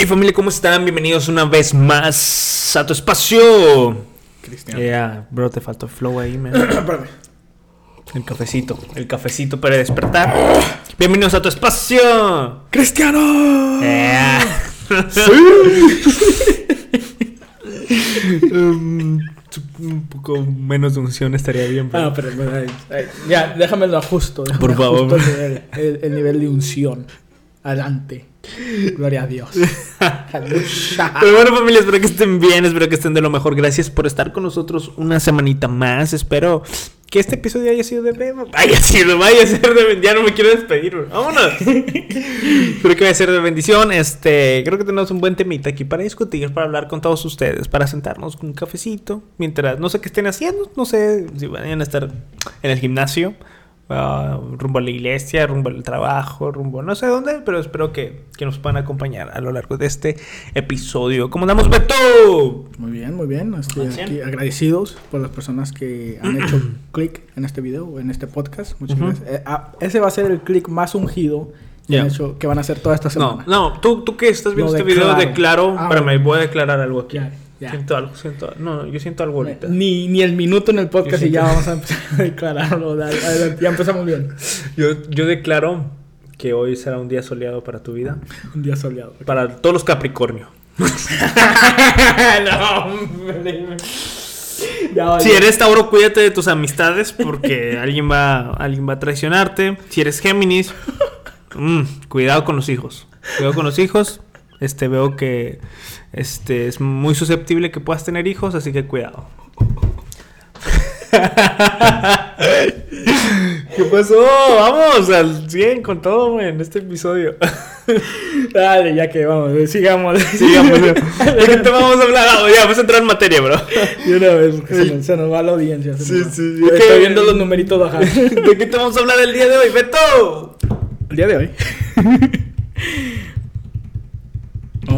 Hey familia, ¿cómo están? Bienvenidos una vez más a tu espacio. Cristiano. Yeah, bro, te faltó flow ahí, man. El cafecito, el cafecito para despertar. Bienvenidos a tu espacio. ¡Cristiano! Yeah. Um, un poco menos de unción estaría bien. pero- Ah, pero bueno, ay, ay, ya, déjame lo ajusto. déjame Por favor. ajusto El, nivel, el- el nivel de unción. Adelante. Gloria a Dios. Pero bueno, familia, espero que estén bien, espero que estén de lo mejor. Gracias por estar con nosotros una semanita más. Espero que este episodio haya sido de Haya sido, vaya a ser de bendición. Ya no me quiero despedir, bro. Vámonos. espero que vaya a ser de bendición. Este, creo que tenemos un buen temita aquí para discutir, para hablar con todos ustedes, para sentarnos con un cafecito. Mientras, no sé qué estén haciendo, no sé si vayan a estar en el gimnasio. Ah, rumbo a la iglesia, rumbo al trabajo, rumbo no sé dónde, pero espero que, que nos puedan acompañar a lo largo de este episodio. ¿Cómo andamos, Beto? Muy bien, muy bien. Estoy aquí agradecidos por las personas que han hecho clic en este video en este podcast. Muchas Ujú. gracias. Eh, ah, ese va a ser el clic más ungido que, han Ya. hecho- que van a hacer toda esta No, semana. no, tú, tú que estás viendo Lo este video, declaro. Ah, Espérame, bueno. voy a declarar algo aquí. Ya, ya. Siento algo, siento No, yo siento algo ahorita. Ni, ni el minuto en el podcast y ya vamos a empezar a declararlo. Dale, ya empezamos bien. Yo, yo declaro que hoy será un día soleado para tu vida. Un día soleado. Para todos los Capricornio. no, hombre. Ya. Si eres Tauro, cuídate de tus amistades porque alguien va, alguien va a traicionarte. Si eres Géminis, mm, cuidado con los hijos. Cuidado con los hijos. Este veo que este es muy susceptible que puedas tener hijos, así que cuidado. ¿Qué pasó? Vamos al 100 con todo en este episodio. Dale, ya que vamos, sigamos. Sigamos. ¿De qué te vamos a hablar? Ah, ya, vamos a entrar en materia, bro. De una vez, porque se, nos, se nos va la audiencia. Sí, sí, sí. Estoy ¿Qué? viendo los numeritos bajar. ¿De qué te vamos a hablar el día de hoy, Beto? El día de hoy.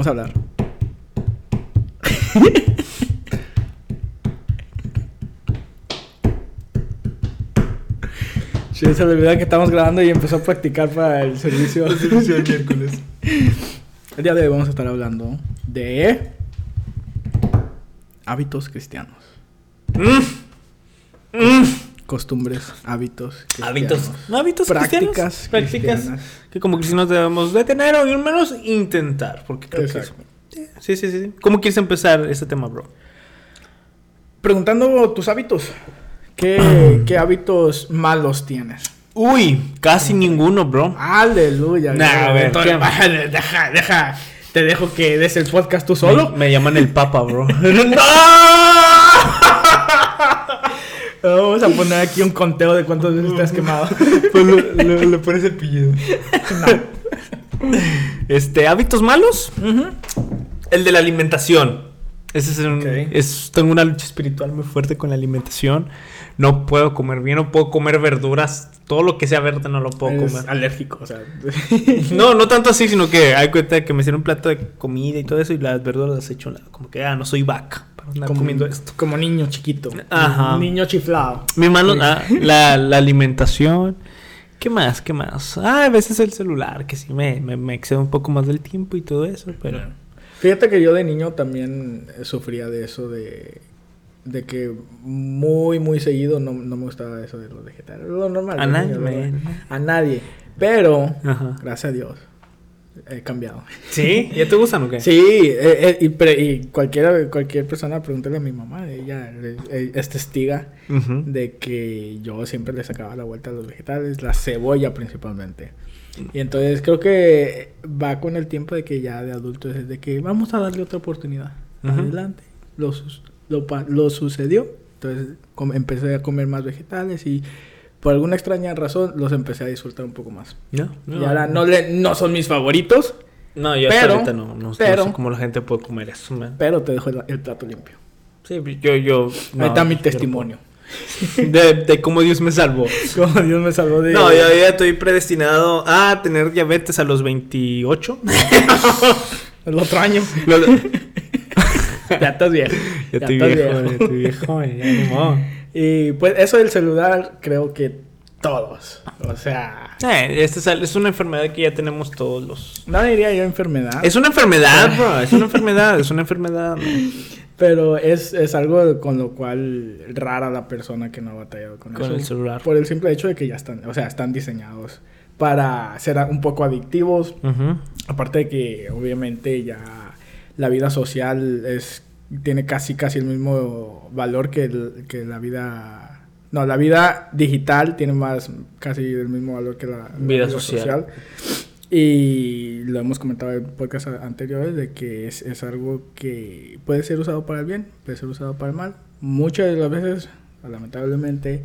Vamos a hablar. Se le olvidó que estamos grabando y empezó a practicar para el servicio. miércoles. El día de hoy vamos a estar hablando de hábitos cristianos. Mm. Mm. Costumbres, hábitos. Hábitos. Hábitos Prácticas cristianos. Prácticas cristianas. que como cristianos debemos de tener o al menos intentar. Porque creo que Exacto. Sí, sí, sí. ¿Cómo quieres empezar este tema, bro? Preguntando tus hábitos. ¿Qué, qué hábitos malos tienes? Uy, casi ninguno, bro. Aleluya. Nah, a ver, Entonces, deja, deja. Te dejo que des el podcast tú solo. Me, me llaman el papa, bro. Vamos a poner aquí un conteo de cuántas veces te has quemado. pues le, pones el pillido. Este, hábitos malos. El de la alimentación. Ese es un, es, tengo una lucha espiritual muy fuerte con la alimentación. No puedo comer bien, no puedo comer verduras. Todo lo que sea verde no lo puedo Eres comer. alérgico, o sea. No, no tanto así, sino que hay cuenta que me hicieron un plato de comida y todo eso y las verduras las he hecho. Como que, ah, no soy vaca para andar como, comiendo esto. como niño chiquito. Ajá. Niño chiflado. Mi Uy. ah, la, la alimentación. ¿Qué más? ¿Qué más? Ah, a veces el celular, que sí me, me, me excedo un poco más del tiempo y todo eso, pero... Fíjate que yo de niño también eh, sufría de eso de, de que muy, muy seguido no, no me gustaba eso de los vegetales. Lo normal. A nadie. A nadie. Pero, Ajá. gracias a Dios, he cambiado. ¿Sí? ¿Ya te gustan o qué? Sí, eh, eh, y, pre- y cualquiera, cualquier persona, pregúntale a mi mamá, ella eh, es testiga de que yo siempre le sacaba la vuelta a los vegetales, la cebolla principalmente. Y entonces creo que va con el tiempo de que ya de adulto es de que vamos a darle otra oportunidad. Adelante. Lo, sus- lo, lo sucedió. Entonces empecé a comer más vegetales y por alguna extraña razón los empecé a disfrutar un poco más. No, y ahora no, le, no son mis favoritos, No, yo hasta pero- ahorita no, no, no pero- sé cómo la gente puede comer eso, man. pero te dejo el, el plato limpio. Sí, yo, yo... no, Ahí está mi yo no testimonio. De, de cómo Dios me salvó. Como Dios me salvó de... No, yo ya estoy predestinado a tener diabetes a los 28. El otro año. Ya estás viejo. Ya Ya estoy estás viejo, ya estoy viejo, ya modo. Y pues eso del celular creo que todos. O sea, Eh, esta es, una enfermedad que ya tenemos todos los. no diría yo enfermedad. Es una enfermedad, bro. Es una enfermedad. Es una enfermedad. ¿no? Pero es, es algo con lo cual rara la persona que no ha batallado con, Con eso. el celular. Por el simple hecho de que ya están, o sea, están diseñados para ser un poco adictivos. Ujú. Aparte de que obviamente ya la vida social es tiene casi casi el mismo valor que, el- que la vida no la vida digital tiene más casi el mismo valor que la, la Vida social. y lo hemos comentado en podcasts a- anteriores de que es, es algo que puede ser usado para el bien puede ser usado para el mal. Muchas de las veces lamentablemente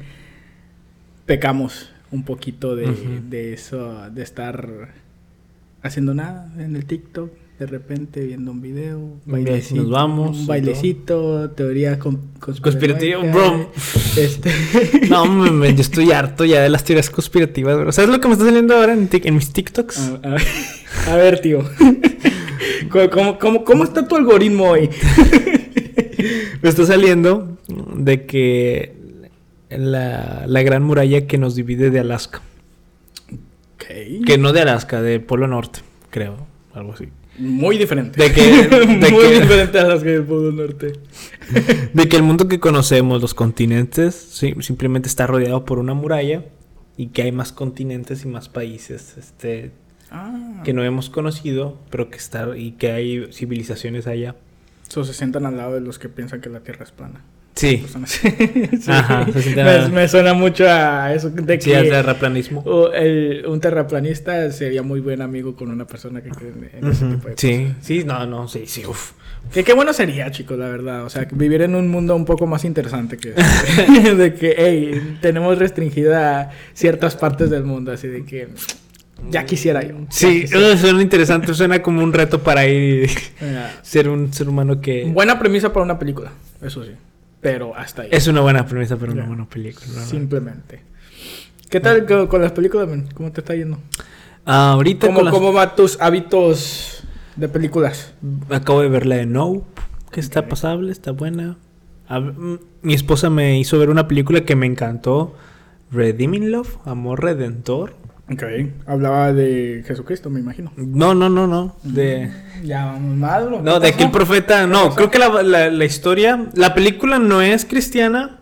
pecamos un poquito de, de eso de estar haciendo nada en el TikTok, de repente viendo un video, así nos vamos un bailecito, teoría con, Conspirativa, bro. Este, No, me, yo estoy harto ya de las teorías conspirativas, bro. ¿Sabes lo que me está saliendo ahora en, tic- en mis TikToks? a, ver, a ver, tío. ¿Cómo, cómo, cómo, está tu algoritmo hoy? Me está saliendo de que la, la gran muralla que nos divide de Alaska. Que no de Alaska, de Polo Norte, creo. Algo así. Muy diferente. De que- de Muy que- diferente a las que del Polo Norte. De que el mundo que conocemos, los continentes, sí, simplemente está rodeado por una muralla y que hay más continentes y más países este, Ah. que no hemos conocido, pero que está y que hay civilizaciones allá. So, se sientan al lado de los que piensan que la Tierra es plana. Sí. Sí. Ajá, se me, suena mucho a eso de sí, que al terraplanismo. o el- un terraplanista sería muy buen amigo con una persona que cree en, en ese Ujú, tipo de Sí, cosas. sí, no, no, sí, sí, uf. Que qué bueno sería, chicos, la verdad. O sea, vivir en un mundo un poco más interesante que este. de que, hey, tenemos restringida ciertas partes del mundo, así de que ya quisiera yo. ya Sí, quisiera. uh, suena interesante, suena como un reto para ir y ser un ser humano que... buena premisa para una película, eso sí. Pero hasta ahí. Es una buena premisa para una buena película. Simplemente. ¿Qué tal con, con las películas, men? ¿Cómo te está yendo? Ah, ahorita ¿Cómo, las- ¿Cómo van tus hábitos de películas? acabo de ver la de Nope, que está pasable, está buena. Mm, mi esposa me hizo ver una película que me encantó, Redeeming Love, Amor Redentor. Ok. Hablaba de Jesucristo, me imagino. No, no, no, no, de... Ya vamos mal. No, ¿Qué de aquel pasó? profeta, no, pasó? creo que la, la- la historia, la película no es cristiana,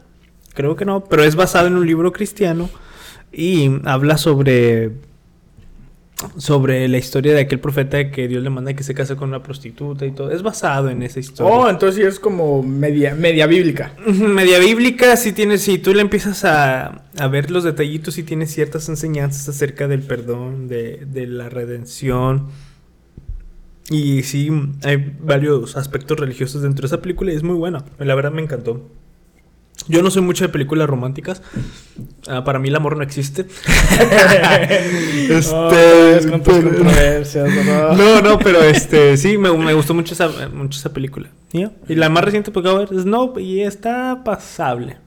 creo que no, pero es basada en un libro cristiano y habla sobre sobre la historia de aquel profeta que Dios le manda que se case con una prostituta y todo. Es basado en esa historia. Oh, entonces sí es como media, media bíblica. Media bíblica, sí tiene, si tú le empiezas a, a ver los detallitos, sí tiene ciertas enseñanzas acerca del perdón, de, de la redención. Y sí, hay varios aspectos religiosos dentro de esa película y es muy buena. La verdad me encantó. Yo no soy mucho de películas románticas. Ah, para mí el amor no existe. Este, Oh, es con tus pero- controversias, bro. no, no, pero este, sí, me, me gustó mucho esa, mucho esa película. Y la más reciente que acabo de ver es Nope y está pasable.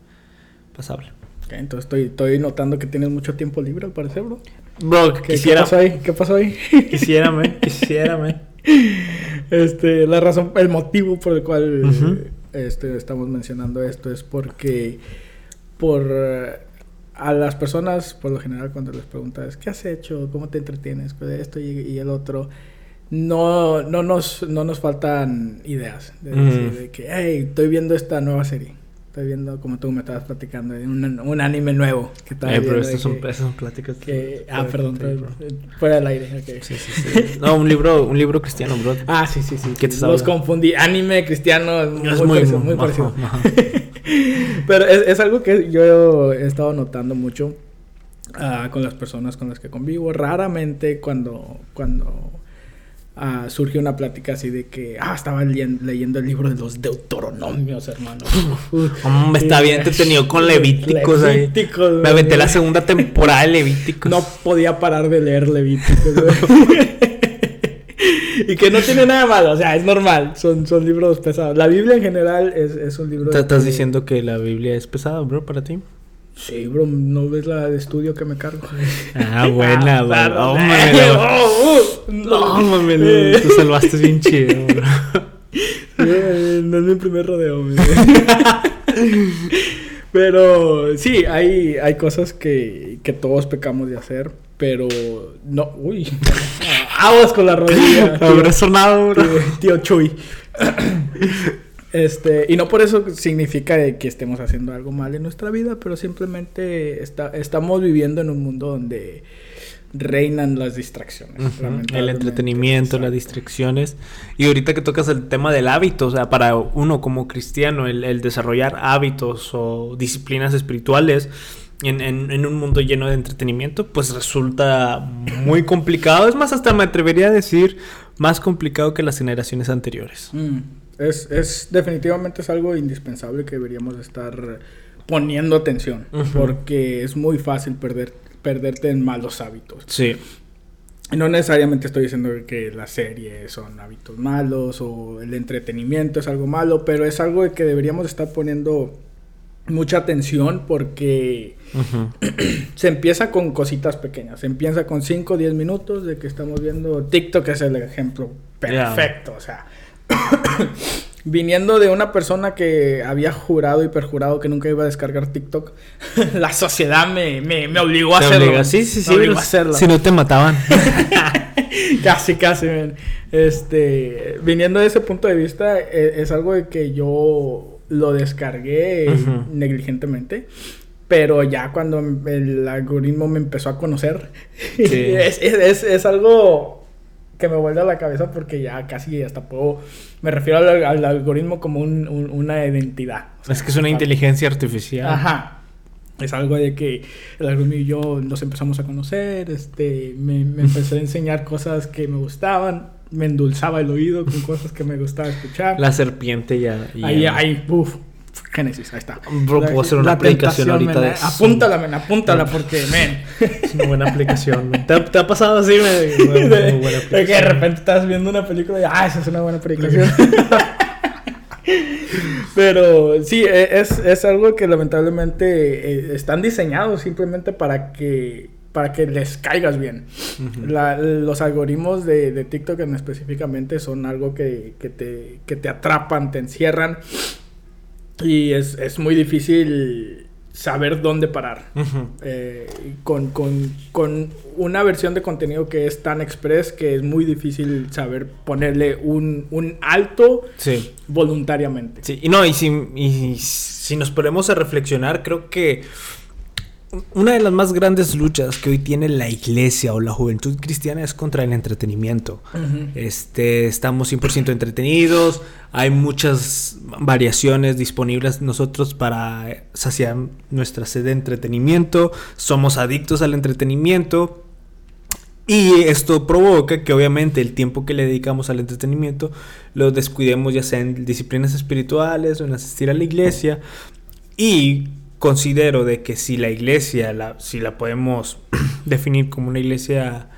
Pasable. Ok, entonces estoy, estoy notando que tienes mucho tiempo libre al parecer, bro. Bro, ¿Qué, quisiera, ¿qué pasó ahí? ¿Qué pasó ahí? quisiera, man. Este, la razón, el motivo por el cual. Este, estamos mencionando esto es porque por eh, a las personas, por lo general, cuando les preguntas ¿qué has hecho? ¿Cómo te entretienes? Pues esto y, y el otro, no, no, nos, no nos faltan ideas. De, decir, de que, hey, estoy viendo esta nueva serie. Estoy viendo, como tú me estabas platicando, un, un anime nuevo que estaba Eh, pero estas son, que- son pláticas. que- ah, perdón, fuera del aire. ok. Sí, sí, sí. No, un libro, un libro cristiano, bro. Ah, sí, sí, sí. ¿Qué te Los confundí. Anime, cristiano, muy, Es muy- parecido, muy parecido. ajá. Pero es, es algo que yo he estado notando mucho ah, con las personas con las que convivo. Raramente cuando, cuando ah, surge una plática así de que, ah, estaba leyendo, el libro de los deuteronomios, hermano. Hombre, está bien entretenido con Levíticos ahí. Me aventé la segunda temporada de Levíticos. No podía parar de leer Levíticos. y que no tiene nada malo, o sea, es normal, son, son libros pesados. La Biblia en general es, es un libro... ¿Te estás que- diciendo que la Biblia es pesada, bro, para ti? Sí, bro, ¿no ves la de estudio que me cargo? Ah, buena, bro. Oh, lo- Oh, uh, No, mame, Eh. te salvaste bien chido, bro. Eh, no es mi primer rodeo. Pero sí, hay, hay cosas que, que todos pecamos de hacer, pero no. Uy, aguas con la rodilla. Habrá sonado, bro. Tío, tío Chuy. Este, y no por eso significa que estemos haciendo algo mal en nuestra vida, pero simplemente está, estamos viviendo en un mundo donde reinan las distracciones. El entretenimiento, las distracciones. Y ahorita que tocas el tema del hábito, o sea, para uno como cristiano, el, el desarrollar hábitos o disciplinas espirituales en, en- en un mundo lleno de entretenimiento, pues resulta muy complicado. Es más, hasta me atrevería a decir más complicado que las generaciones anteriores. Mm, es, es definitivamente es algo indispensable que deberíamos estar poniendo atención, porque es muy fácil perder, perderte en malos hábitos. Sí. No necesariamente estoy diciendo que las series son hábitos malos o el entretenimiento es algo malo, pero es algo que deberíamos estar poniendo mucha atención porque se empieza con cositas pequeñas. Se empieza con 5 o 10 minutos de que estamos viendo TikTok, es el ejemplo perfecto. O sea, viniendo de una persona que había jurado y perjurado que nunca iba a descargar TikTok, la sociedad me, me, me obligó a hacerlo. obliga- Sí, sí, sí. Me obligó a hacerlo. Si no te mataban. casi, casi, men. Este, viniendo de ese punto de vista, e- es, algo de que yo lo descargué negligentemente. Pero ya cuando el algoritmo me empezó a conocer, Sí. es, es, es algo que me vuelve a la cabeza porque ya casi hasta puedo... Me refiero al, al algoritmo como un- un- una identidad. O sea, es que es una inteligencia artificial. Ajá. Es algo de que el algoritmo y yo nos empezamos a conocer, este, me, me empezó a enseñar cosas que me gustaban, me endulzaba el oído con cosas que me gustaba escuchar. La serpiente ya. ya- ahí, ahí, uff, Génesis, ahí está. Bro, puedo hacer una aplicación ahorita men, de eh. Apúntala, men, apúntala porque, men. Es una buena aplicación. ¿Te, ha- te ha pasado así? Me... Muy, muy buena de, de que de repente estás viendo una película y ah, esa es una buena aplicación. Pero sí, e- es, es algo que lamentablemente eh, están diseñados simplemente para que para que les caigas bien. Ujú. La- los algoritmos de, de TikTok en específicamente son algo que, que te, que te atrapan, te encierran y es, es muy difícil saber dónde parar. Eh, con, con- con una versión de contenido que es tan express que es muy difícil saber ponerle un, un alto Sí. voluntariamente. Sí, y no, y si, y si nos ponemos a reflexionar, creo que una de las más grandes luchas que hoy tiene la iglesia o la juventud cristiana es contra el entretenimiento. Este, estamos 100% entretenidos, hay muchas variaciones disponibles. Nosotros para saciar nuestra sed de entretenimiento, somos adictos al entretenimiento. Y esto provoca que obviamente el tiempo que le dedicamos al entretenimiento lo descuidemos ya sea en disciplinas espirituales o en asistir a la iglesia. Y considero de que si la iglesia, la, si la podemos definir como una iglesia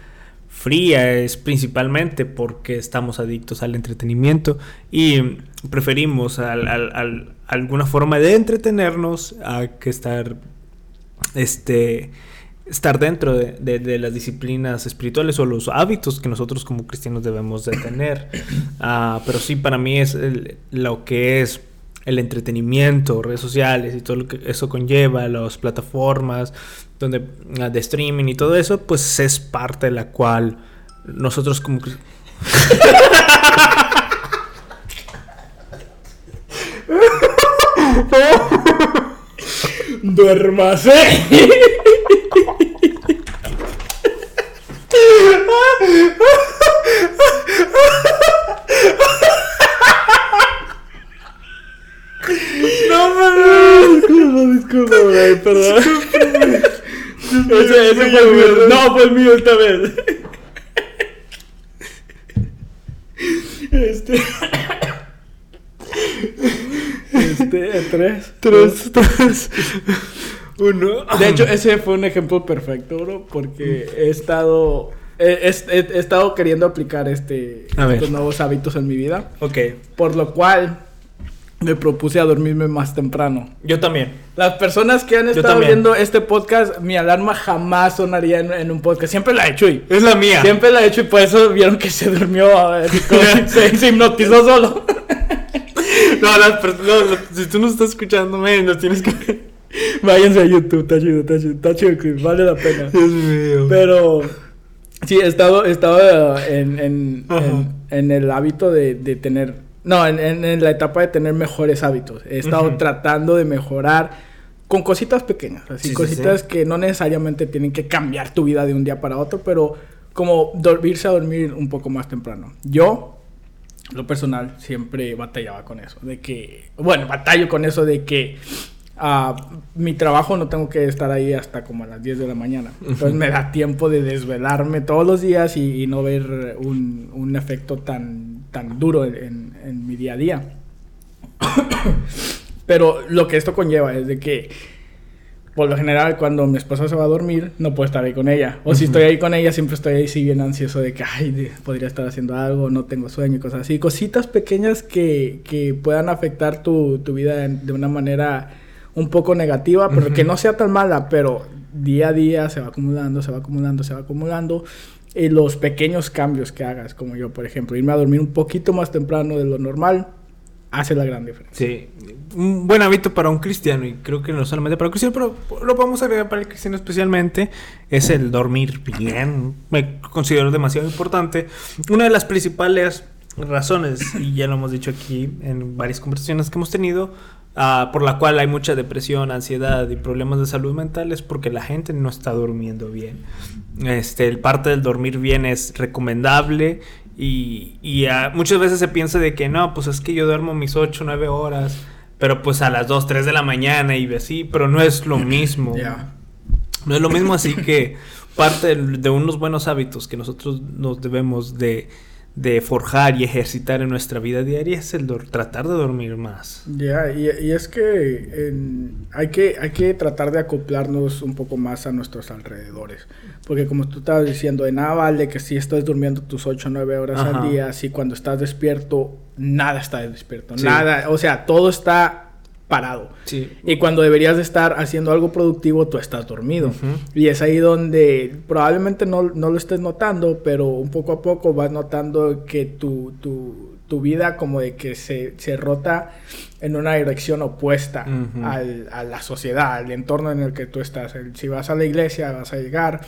fría es principalmente porque estamos adictos al entretenimiento y preferimos al- al- al- alguna forma de entretenernos a que estar este estar dentro de, de- de las disciplinas espirituales o los hábitos que nosotros como cristianos debemos de tener. Ah, pero sí para mí es el- lo que es el entretenimiento, redes sociales y todo lo que eso conlleva, las plataformas donde ah, de streaming y todo eso, pues es parte de la cual nosotros como cri- Duérmase. No, no, Disculpa, güey, perdón. ese, ese fue el mío. No, fue el mío esta vez. Este. Este, tres. Tres, tres, uno. De hecho, ese fue un ejemplo perfecto, bro, porque he estado. He, he- he estado queriendo aplicar este, estos nuevos hábitos en mi vida. Ok, Por lo cual me propuse a dormirme más temprano. yo también. Las personas que han estado viendo este podcast, mi alarma jamás sonaría en, en un podcast. Siempre la he hecho y Es la mía. siempre la he hecho y por eso vieron que se durmió, eh, se, se hipnotizó solo. No, las pers- no, no, si tú no estás escuchando, men, nos tienes que. Váyanse a YouTube, está chido, está chido, está chido vale la pena. Dios mío. Pero sí, he estado, he estado en, en, en, en el hábito de, de tener, no, en, en- en la etapa de tener mejores hábitos. He estado tratando de mejorar con cositas pequeñas, así Sí, sí, cositas sí. que no necesariamente tienen que cambiar tu vida de un día para otro, pero como dormirse a dormir un poco más temprano. Yo, lo personal, siempre batallaba con eso, de que, bueno, batallo con eso de que ah, mi trabajo no tengo que estar ahí hasta como a las 10 de la mañana. Entonces me da tiempo de desvelarme todos los días y, y no ver un, un efecto tan, tan duro en, en- mi día a día. Pero lo que esto conlleva es de que, por lo general, cuando mi esposa se va a dormir, no puedo estar ahí con ella. O si estoy ahí con ella, siempre estoy ahí sí bien ansioso de que, ay, podría estar haciendo algo, no tengo sueño y cosas así. Cositas pequeñas que, que puedan afectar tu, tu vida en- de una manera un poco negativa, pero Ujú. que no sea tan mala, pero día a día se va acumulando, se va acumulando, se va acumulando. Y los pequeños cambios que hagas, como yo, por ejemplo, irme a dormir un poquito más temprano de lo normal, hace la gran diferencia. Sí, un buen hábito para un cristiano, y creo que no solamente para un cristiano, pero lo podemos agregar para el cristiano especialmente, es el dormir bien. Me considero demasiado importante. Una de las principales razones, y ya lo hemos dicho aquí en varias conversaciones que hemos tenido, ah, por la cual hay mucha depresión, ansiedad y problemas de salud mental, es porque la gente no está durmiendo bien. Este, el parte del dormir bien es recomendable y, y, ah, muchas veces se piensa de que no, pues es que yo duermo mis 8 o 9 horas, pero pues a las 2, 3 de la mañana y así, pero no es lo mismo. No es lo mismo así que parte de unos buenos hábitos que nosotros nos debemos de, de forjar y ejercitar en nuestra vida diaria es el tratar de dormir más. Ya, y, y es que en- hay que hay que tratar de acoplarnos un poco más a nuestros alrededores. Porque como tú estabas diciendo, de nada vale que si estás durmiendo tus 8 o 9 horas Ajá. al día, si cuando estás despierto, nada está despierto. Sí. Nada, o sea, todo está parado. Sí. Y cuando deberías de estar haciendo algo productivo, tú estás dormido. Ujú. Y es ahí donde probablemente no, no lo estés notando, pero un poco a poco vas notando que tu, tu, tu vida como de que se, se rota en una dirección opuesta Ujú. al- a la sociedad, al entorno en el que tú estás. Si vas a la iglesia, vas a llegar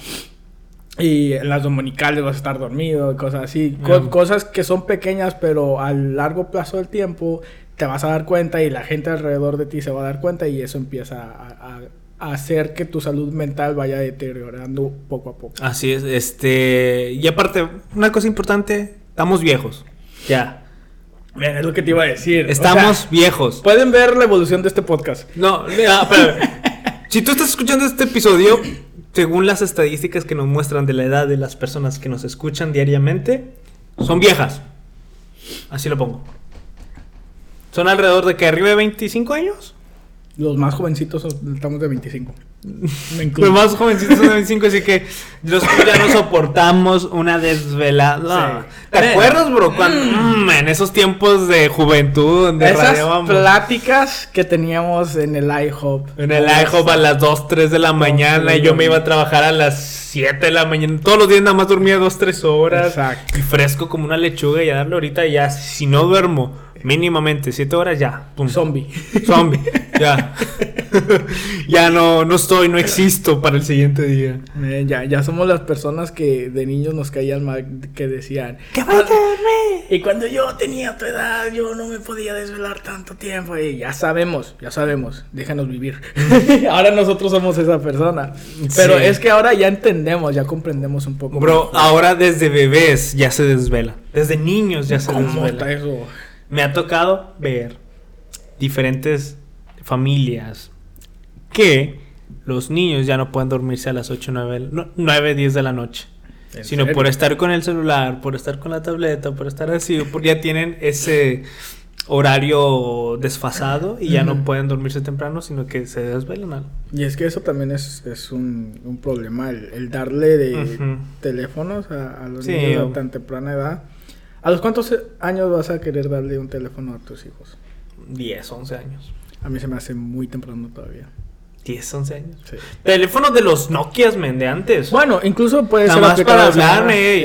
y en las dominicales vas a estar dormido cosas así. Co-. Cosas que son pequeñas, pero a largo plazo del tiempo te vas a dar cuenta y la gente alrededor de ti se va a dar cuenta y eso empieza a, a- a hacer que tu salud mental vaya deteriorando poco a poco. Así es, este, y aparte, una cosa importante, estamos viejos. Ya. Bien, es lo que te iba a decir. O Estamos sea, viejos. pueden ver la evolución de este podcast. No, mira, pero si tú estás escuchando este episodio, según las estadísticas que nos muestran de la edad de las personas que nos escuchan diariamente, son viejas. Así lo pongo. Son alrededor de que arriba de 25 años. Los más jovencitos son- estamos de 25. Me Los más jovencitos son de 25, así que nosotros ya no soportamos una desvelada. Sí. ¿Te acuerdas, bro? Cuando, mm, en esos tiempos de juventud donde Esas radiábamos pláticas que teníamos en el IHOP. en el IHOP a las 2, 3 de la mañana y yo me iba a trabajar a las 7 de la mañana. Todos los días nada más dormía 2, 3 horas. Exacto. Y fresco como una lechuga y a darle ahorita ya, si no duermo mínimamente 7 horas, ya. Pum. Zombie. Zombie. Ya. ya no, no estoy, no existo para el siguiente día. Eh, ya, ya somos las personas que de niños nos caían mal, que decían... ¡Que vaya a! Y cuando yo tenía tu edad, yo no me podía desvelar tanto tiempo. Y ya sabemos, ya sabemos, déjanos vivir. ahora nosotros somos esa persona. Pero Sí. es que ahora ya entendemos, ya comprendemos un poco. Bro, ahora desde bebés ya se desvela. Desde niños ya se ¿Cómo desvela. está eso? Me ha tocado ver diferentes familias que los niños ya no pueden dormirse a las 8, 9, no, 9 10 de la noche. ¿En Sino serio? por estar con el celular, por estar con la tableta, por estar así, porque ya tienen ese horario desfasado y ya no pueden dormirse temprano, sino que se desvelan. Y es que eso también es, es un, un problema, el, el darle de teléfonos a, a los Sí, niños a tan temprana edad. ¿A los cuántos años vas a querer darle un teléfono a tus hijos? 10, 11 años. A mí se me hace muy temprano todavía. 10, 11 años. Sí. Teléfonos de los Nokias, men, de antes. Bueno, incluso puede Nada ser más para hablarme,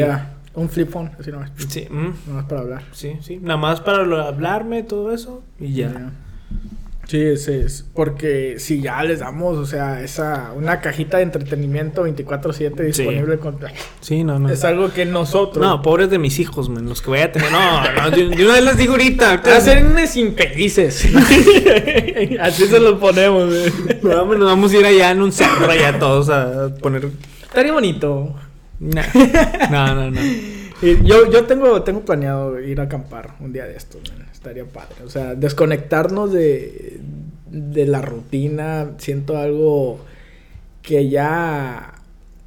Un flip phone, así nomás. Sí, mm. Nomás para hablar. Sí, sí, nada más para hablarme, todo eso y ya. Sí, es, es porque si ya les damos, o sea, esa una cajita de entretenimiento 24/7 disponible con Sí, no, no. es algo que nosotros No, pobres de mis hijos, men, los que voy a tener. No, no, una vez les digo ahorita. ahorita- Hacernos infelices. Así se los ponemos. güey. No, nos vamos a ir allá en un cerro allá todos a poner. Estaría bonito. Nah. No, no, no. Y Yo, yo tengo, tengo planeado ir a acampar un día de estos, man. estaría padre. O sea, desconectarnos de, de la rutina. Siento algo que ya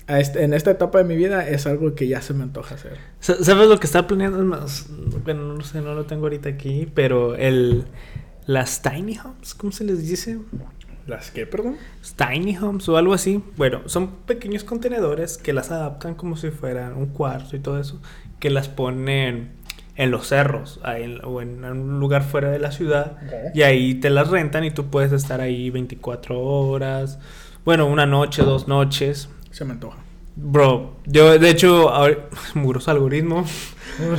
a este- en esta etapa de mi vida es algo que ya se me antoja hacer. Sa- ¿Sabes lo que estaba planeando? Más, bueno, no sé, no lo tengo ahorita aquí, pero el. Las tiny homes, ¿cómo se les dice? ¿Las qué, perdón? Tiny homes o algo así. Bueno, son pequeños contenedores que las adaptan como si fueran un cuarto y todo eso, que las ponen en los cerros en- o en un lugar fuera de la ciudad y ahí te las rentan y tú puedes estar ahí 24 horas. Bueno, una noche, dos noches. Se me antoja. Bro, yo de hecho, ahora- mugroso algoritmo.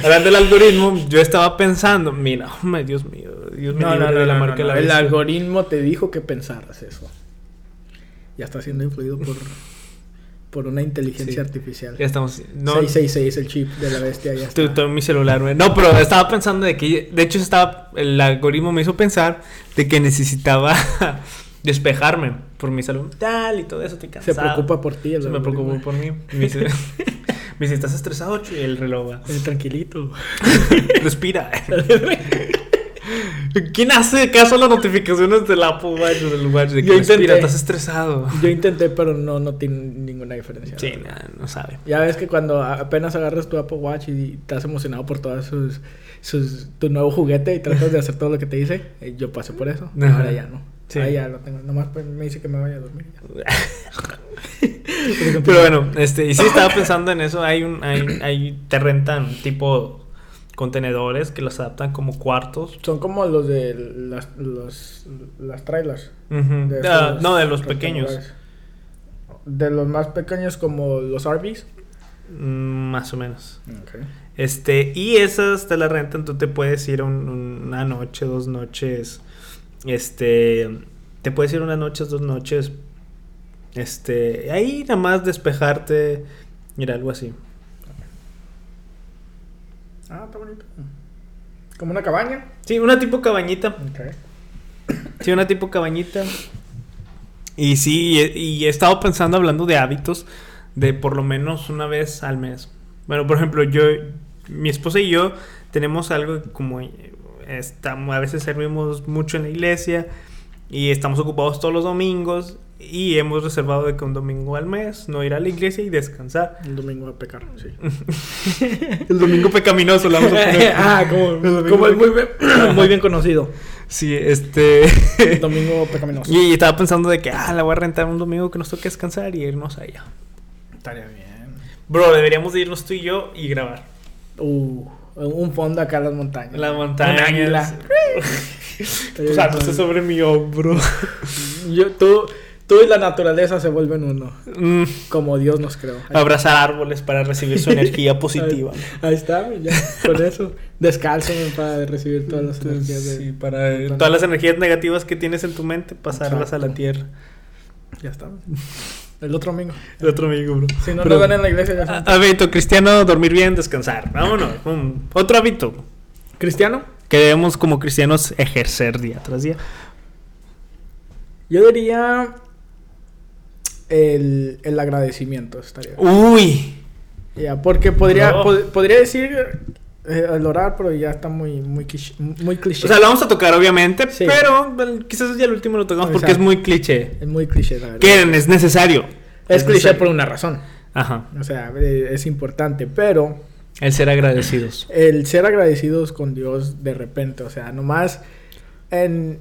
Hablando del algoritmo, yo estaba pensando, mira, Dios mío, Dios mío, No, no, no, la marca. El algoritmo te dijo que pensaras eso. Ya está siendo influido por, por una inteligencia Sí. artificial. Ya estamos. No, 666, el chip de la bestia, ya está. tu- mi celular, güey. No, pero estaba pensando de que, de hecho, estaba, el algoritmo me hizo pensar de que necesitaba despejarme por mi salud mental y todo eso. Estoy Se preocupa por ti. el Se me preocupó por mí. Me dice, me dice, ¿estás estresado? Y el reloj va. Eh, tranquilito. Respira. ¿Quién hace caso a las notificaciones del Apple Watch o del Watch? De que Yo respira, intenté. estás estresado. Yo intenté, pero no, no tiene ninguna diferencia. Sí, no sabe. Ya ves que cuando apenas agarras tu Apple Watch y estás emocionado por todos sus, sus tu nuevo juguete y tratas de hacer todo lo que te dice, eh, yo pasé por eso. Ajá. Ahora ya no. Sí. Ya lo tengo. Nomás pues, me dice que me vaya a dormir. Pero bueno, este, y sí estaba pensando en eso. Hay un, hay, hay, te rentan tipo contenedores que los adaptan como cuartos. Son como los de las, los, las trailers. De Ah, no, de los pequeños. De los más pequeños como los RVs. Mm, Más o menos. Este, y esas te las rentan, tú te puedes ir un- una noche, dos noches. Este, te puedes ir una noche, dos noches. Este, ahí nada más despejarte. Mira, algo así. Ah, está bonito. Como una cabaña. Sí, una tipo cabañita. Sí, una tipo cabañita. Y sí, y, y he estado pensando hablando de hábitos de por lo menos una vez al mes. Bueno, por ejemplo, yo, mi esposa y yo tenemos algo como eh, estamos, a veces servimos mucho en la iglesia y estamos ocupados todos los domingos y hemos reservado de que un domingo al mes no ir a la iglesia y descansar. Un domingo a pecar, sí. El domingo pecaminoso, la vamos a poner. ah, como, El como es muy bien, muy bien conocido. Sí, este... Domingo pecaminoso. Y estaba pensando de que, ah, la voy a rentar un domingo que nos toque descansar y irnos allá. Estaría bien. Bro, deberíamos de irnos tú y yo y grabar. Uh, un fondo acá en las montañas. La montaña. Un águila. O sea, no sé sobre mi hombro. Yo, tú, tú y la naturaleza se vuelven uno. Mm, Como Dios nos creó. abrazar árboles para recibir su energía positiva. Ahí, ahí está, ya, con eso. Descalzo para recibir todas las energías. de- Sí, para todas las energías negativas que tienes en tu mente, pasarlas a la tierra. Ya está. El otro domingo. El otro amigo, bro. Si no Pero- nos ven en la iglesia, ya saben. Hábito cristiano, dormir bien, descansar. Vámonos. Otro hábito ¿Cristiano? que debemos como cristianos ejercer día tras día. Yo diría el, el agradecimiento. Estaría. Uy. Ya, porque podría, No. pod- podría decir eh, el orar, pero ya está muy, muy, cliché, muy cliché. O sea, lo vamos a tocar obviamente, Sí. pero quizás ya el último lo tocamos porque es muy cliché. es muy cliché, la verdad. Que es necesario. Es cliché necesario. por una razón. Ajá. O sea, eh, es importante, pero El ser agradecidos. el ser agradecidos con Dios de repente, o sea, nomás en,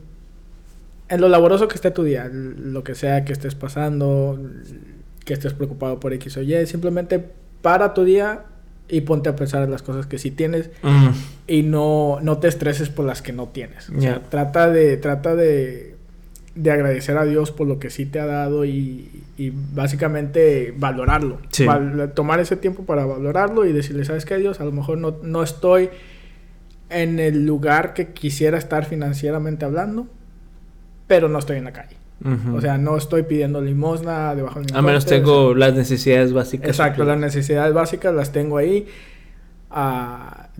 en lo laboroso que esté tu día, lo que sea que estés pasando, que estés preocupado por X o Y, simplemente para tu día y ponte a pensar en las cosas que sí tienes Mm. y no, no te estreses por las que no tienes. O sea, trata de, trata de, de agradecer a Dios por lo que sí te ha dado y, y básicamente valorarlo. Sí. Val- tomar ese tiempo para valorarlo y decirle, ¿sabes qué, Dios? A lo mejor no, no estoy en el lugar que quisiera estar financieramente hablando, pero no estoy en la calle. Ujú. O sea, no estoy pidiendo limosna debajo de mi Al menos tengo o sea, las necesidades básicas. Exacto, las necesidades básicas las tengo ahí. Ah,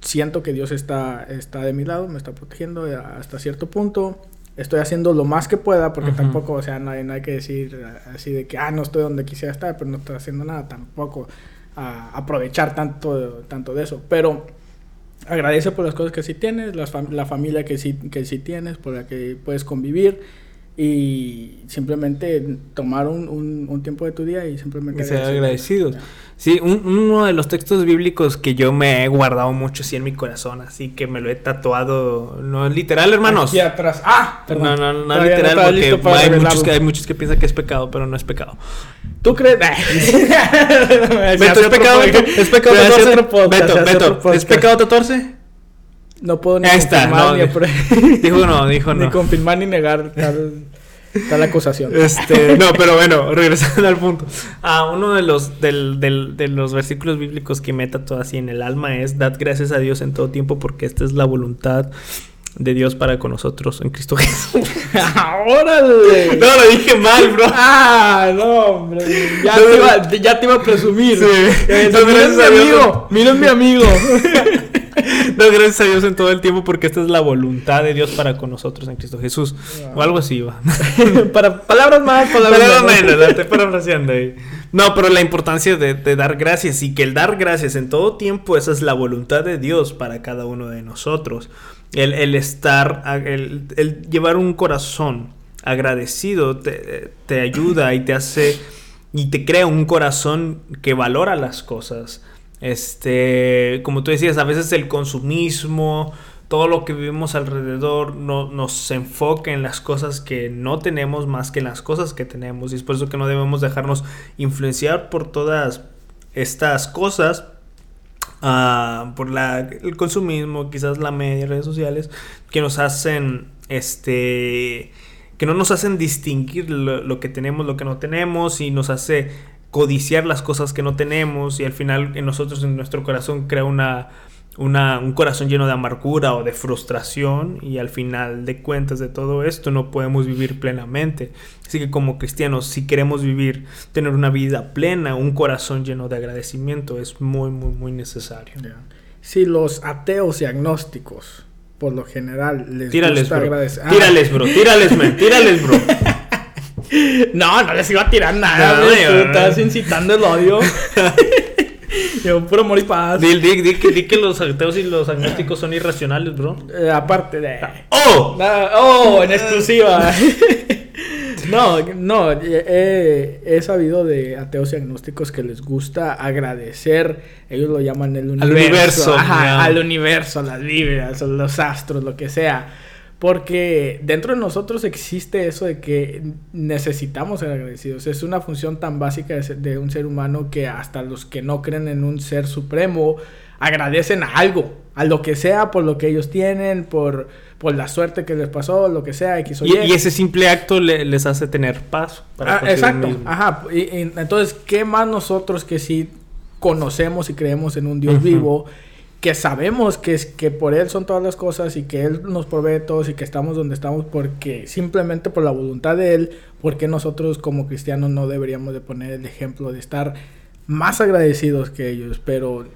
siento que Dios está, está de mi lado, me está protegiendo hasta cierto punto. Estoy haciendo lo más que pueda, porque Ujú. tampoco, o sea, no hay, no hay que decir así de que, ah, no estoy donde quisiera estar, pero no estoy haciendo nada. Tampoco ah, aprovechar tanto, tanto de eso. Pero agradece por las cosas que sí tienes, fam- la familia que sí, que sí tienes, por la que puedes convivir. Y simplemente tomar un, un- un tiempo de tu día y simplemente Y agradecer. agradecidos. Sí, un- uno de los textos bíblicos que yo me he guardado mucho así en mi corazón, así que me lo he tatuado, no es literal, hermanos. Aquí atrás. Ah, perdón. No, no, no, literal, porque hay muchos, que, hay muchos que piensan que es pecado, pero no es pecado. ¿Tú crees? Beto, ¿es pecado, Beto? ¿Es pecado tatuarse? Beto, Beto. ¿es pecado tatuarse? No puedo ni confirmar no, ni, Dijo no, dijo ni no. confirmar ni negar tal, tal acusación. Este, no, pero bueno, regresando al punto. Ah, uno de los, del, del- de los versículos bíblicos que me todo así en el alma es: Dad gracias a Dios en todo tiempo, porque esta es la voluntad de Dios para con nosotros en Cristo Jesús. ¡Órale! no, lo dije mal, bro. ¡Ah, no, hombre! Ya, No, te, iba, ya te iba a presumir. Sí. Eh, No, mi a amigo, miren mi amigo. No, gracias a Dios en todo el tiempo, porque esta es la voluntad de Dios para con nosotros en Cristo Jesús. O algo así va. Para palabras más, palabras Palabra menos. menos, estoy parafraseando ahí. No, pero la importancia de, de dar gracias y que el dar gracias en todo tiempo, esa es la voluntad de Dios para cada uno de nosotros. El, el estar, el, el llevar un corazón agradecido te, te ayuda y te hace y te crea un corazón que valora las cosas. Este, como tú decías, a veces el consumismo, todo lo que vivimos alrededor no, nos enfoca en las cosas que no tenemos más que en las cosas que tenemos. Y es por eso que no debemos dejarnos influenciar por todas estas cosas. ah, por la, el consumismo, quizás la media, redes sociales, que nos hacen, este, que no nos hacen distinguir lo, lo que tenemos, lo que no tenemos, y nos hace codiciar las cosas que no tenemos, y al final en nosotros, en nuestro corazón, crea una, una, un corazón lleno de amargura o de frustración y al final de cuentas de todo esto no podemos vivir plenamente. Así que como cristianos, si queremos vivir, tener una vida plena, un corazón lleno de agradecimiento es muy, muy, muy necesario. Ya. Si los ateos y agnósticos, por lo general, les Tírales, gusta bro. agradecer. Ah, Tírales, bro. Tírales, man. Tírales, bro. No, no les iba a tirar nada. No, güey, tú estás incitando el odio. Yo, puro amor y paz. Di, di- di que- di que los ateos y los agnósticos son irracionales, bro. Eh, aparte de. ¡Oh! Ah, oh, en exclusiva. no, no, eh, he sabido de ateos y agnósticos que les gusta agradecer, ellos lo llaman el universo, universo, ajá, al universo, a las vibras, a los astros, lo que sea. Porque dentro de nosotros existe eso de que necesitamos ser agradecidos. Es una función tan básica de, ser- de un ser humano que hasta los que no creen en un ser supremo agradecen a algo, a lo que sea, por lo que ellos tienen, por, por la suerte que les pasó, lo que sea, X o Y, ese simple acto le- les hace tener paz. Ah, consigo exacto, mismo. ajá. Y, y entonces, ¿qué más nosotros que sí conocemos y creemos en un Dios vivo, que sabemos que, es, que por Él son todas las cosas y que Él nos provee todos y que estamos donde estamos porque simplemente por la voluntad de Él, porque nosotros como cristianos no deberíamos de poner el ejemplo de estar más agradecidos que ellos, pero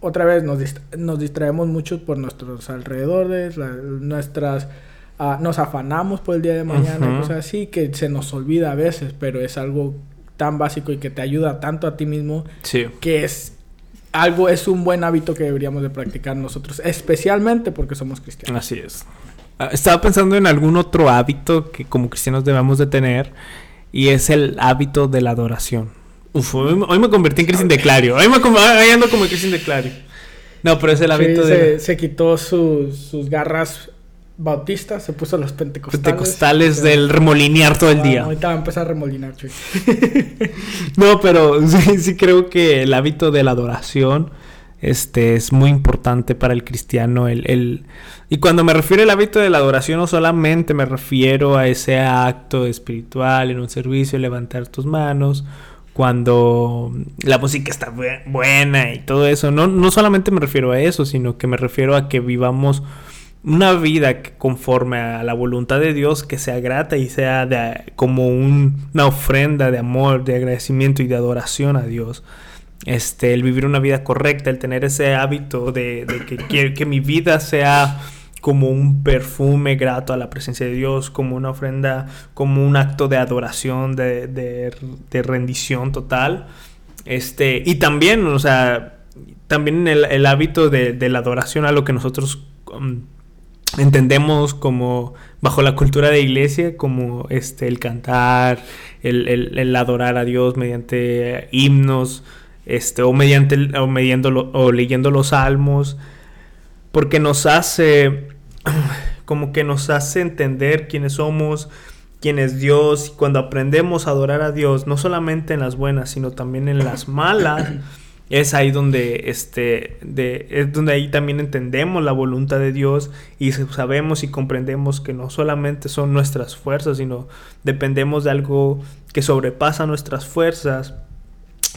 otra vez nos, dist- nos distraemos mucho por nuestros alrededores, la- nuestras... ah, nos afanamos por el día de mañana, Ujú. cosas así, que se nos olvida a veces, pero es algo tan básico y que te ayuda tanto a ti mismo Sí. que es algo, es un buen hábito que deberíamos de practicar nosotros, especialmente porque somos cristianos. Así es. Ah, Estaba pensando en algún otro hábito que como cristianos debemos de tener y es el hábito de la adoración. Uf, hoy, me- hoy me convertí en Cristian de Clario. Hoy, me, hoy ando como Cristian de Clario. No, pero es el hábito de se quitó sus, sus garras bautistas, se puso los pentecostales. pentecostales del remolinear todo el Ah, día. ahorita va a empezar a remolinar, chuy. No, pero sí, sí creo que el hábito de la adoración este, es muy importante para el cristiano. El, el- Y cuando me refiero al hábito de la adoración, no solamente me refiero a ese acto espiritual en un servicio, levantar tus manos, cuando la música está bue- buena y todo eso. No, no solamente me refiero a eso, sino que me refiero a que vivamos una vida conforme a la voluntad de Dios que sea grata y sea de, como una ofrenda de amor, de agradecimiento y de adoración a Dios. Este, el vivir una vida correcta, el tener ese hábito de, que, que, mi vida sea como un perfume grato a la presencia de Dios, como una ofrenda, como un acto de adoración, de, de, rendición total. Este, y también, o sea, también el, el hábito de, la adoración a lo que nosotros um, entendemos como bajo la cultura de iglesia, como este, el cantar, el, el adorar a Dios mediante himnos, este, o mediante o, o leyendo los salmos, porque nos hace, como que nos hace entender quiénes somos, quién es Dios, y cuando aprendemos a adorar a Dios, no solamente en las buenas, sino también en las malas, es ahí donde este de, es donde ahí también entendemos la voluntad de Dios y sabemos y comprendemos que no solamente son nuestras fuerzas sino dependemos de algo que sobrepasa nuestras fuerzas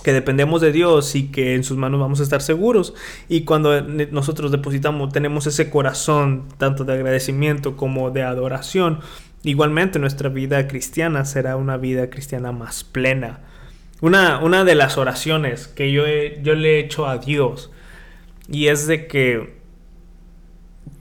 que dependemos de Dios y que en sus manos vamos a estar seguros. Y cuando nosotros depositamos, tenemos ese corazón tanto de agradecimiento como de adoración, igualmente nuestra vida cristiana será una vida cristiana más plena. Una, una de las oraciones que yo, yo le he hecho a Dios y es de que,